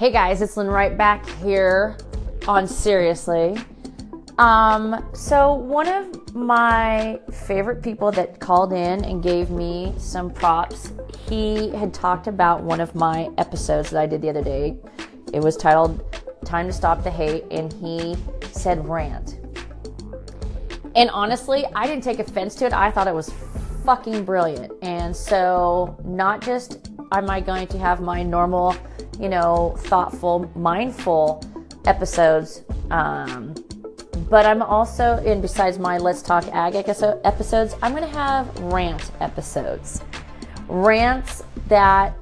Hey guys, it's Lynn right back here on Seriously. Um, so one of my favorite people that called in and gave me some props, he had talked about one of my episodes that I did the other day. It was titled Time to Stop the Hate, and he said rant. And honestly, I didn't take offense to it. I thought it was fucking brilliant. And so, not just am I going to have my normal you know, thoughtful, mindful episodes. Um, but I'm also, and besides my Let's Talk Ag episodes, I'm going to have rant episodes. Rants that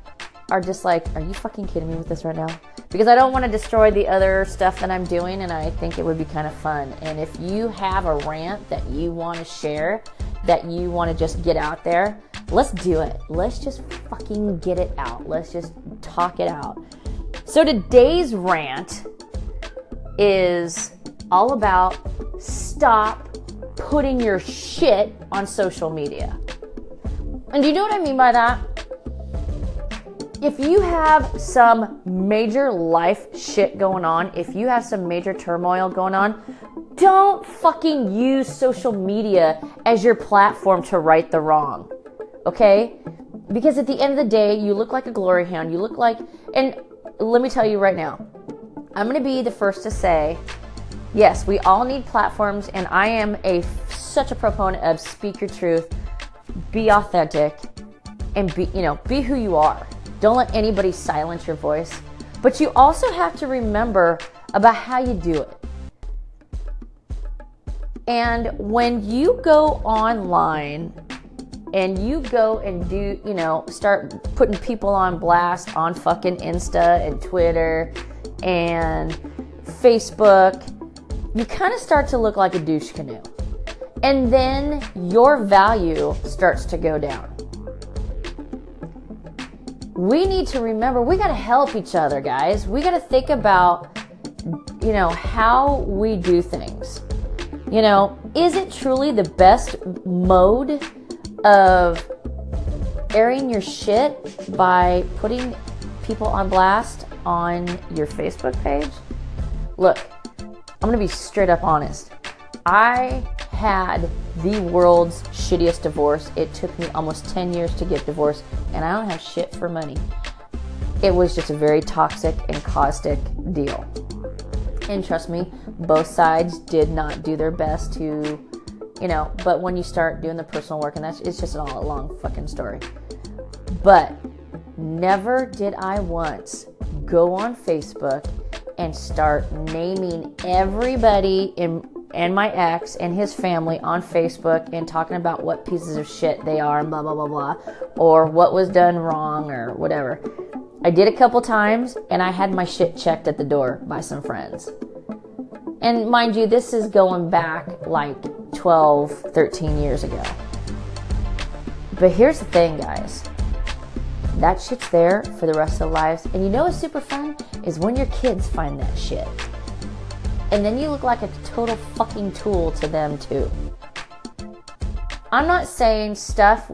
are just like, are you fucking kidding me with this right now? Because I don't want to destroy the other stuff that I'm doing, and I think it would be kind of fun. And if you have a rant that you want to share, that you want to just get out there, let's do it. Let's just fucking get it out. Let's just talk it out. So today's rant is all about stop putting your shit on social media. And do you know what I mean by that? If you have some major life shit going on, if you have some major turmoil going on, don't fucking use social media as your platform to right the wrong. Okay? Because at the end of the day, you look like a glory hound. You look like, and let me tell you right now, I'm going to be the first to say, yes, we all need platforms, and I am a such a proponent of speak your truth, be authentic, and be you know be who you are. Don't let anybody silence your voice. But you also have to remember about how you do it. And when you go online and you go and do, you know, start putting people on blast on fucking Insta and Twitter and Facebook, you kind of start to look like a douche canoe. And then your value starts to go down. We need to remember we got to help each other, guys. We got to think about, you know, how we do things. You know, is it truly the best mode of airing your shit by putting people on blast on your Facebook page? Look, I'm gonna be straight up honest. I had the world's shittiest divorce. It took me almost 10 years to get divorced, and I don't have shit for money. It was just a very toxic and caustic deal. And trust me, both sides did not do their best to you know but when you start doing the personal work and that's it's just an all a long fucking story. But never did i once go on facebook and start naming everybody in and my ex and his family on facebook and talking about what pieces of shit they are and blah blah blah blah or what was done wrong or whatever. I did a couple times and i had my shit checked at the door by some friends. And mind you, this is going back like 12, 13 years ago. But here's the thing, guys. That shit's there for the rest of their lives. And you know what's super fun? Is when your kids find that shit. And then you look like a total fucking tool to them, too. I'm not saying stuff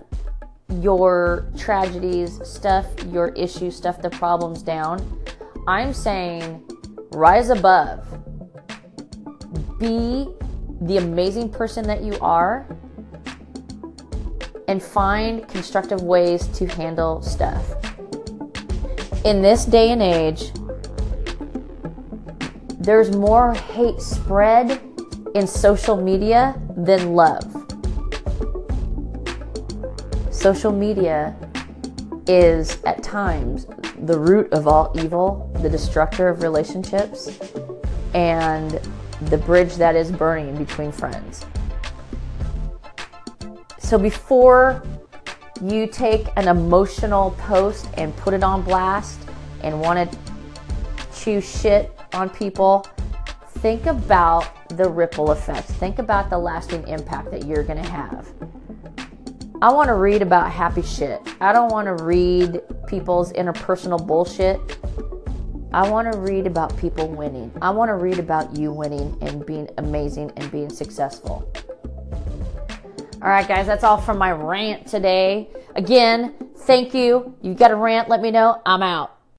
your tragedies, stuff your issues, stuff the problems down. I'm saying rise above be the amazing person that you are and find constructive ways to handle stuff. In this day and age, there's more hate spread in social media than love. Social media is at times the root of all evil, the destructor of relationships, and the bridge that is burning between friends. So before you take an emotional post and put it on blast and want to chew shit on people, think about the ripple effect. Think about the lasting impact that you're going to have. I want to read about happy shit. I don't want to read people's interpersonal bullshit. I want to read about people winning. I want to read about you winning and being amazing and being successful. All right, guys, that's all from my rant today. Again, thank you. You got a rant, let me know. I'm out.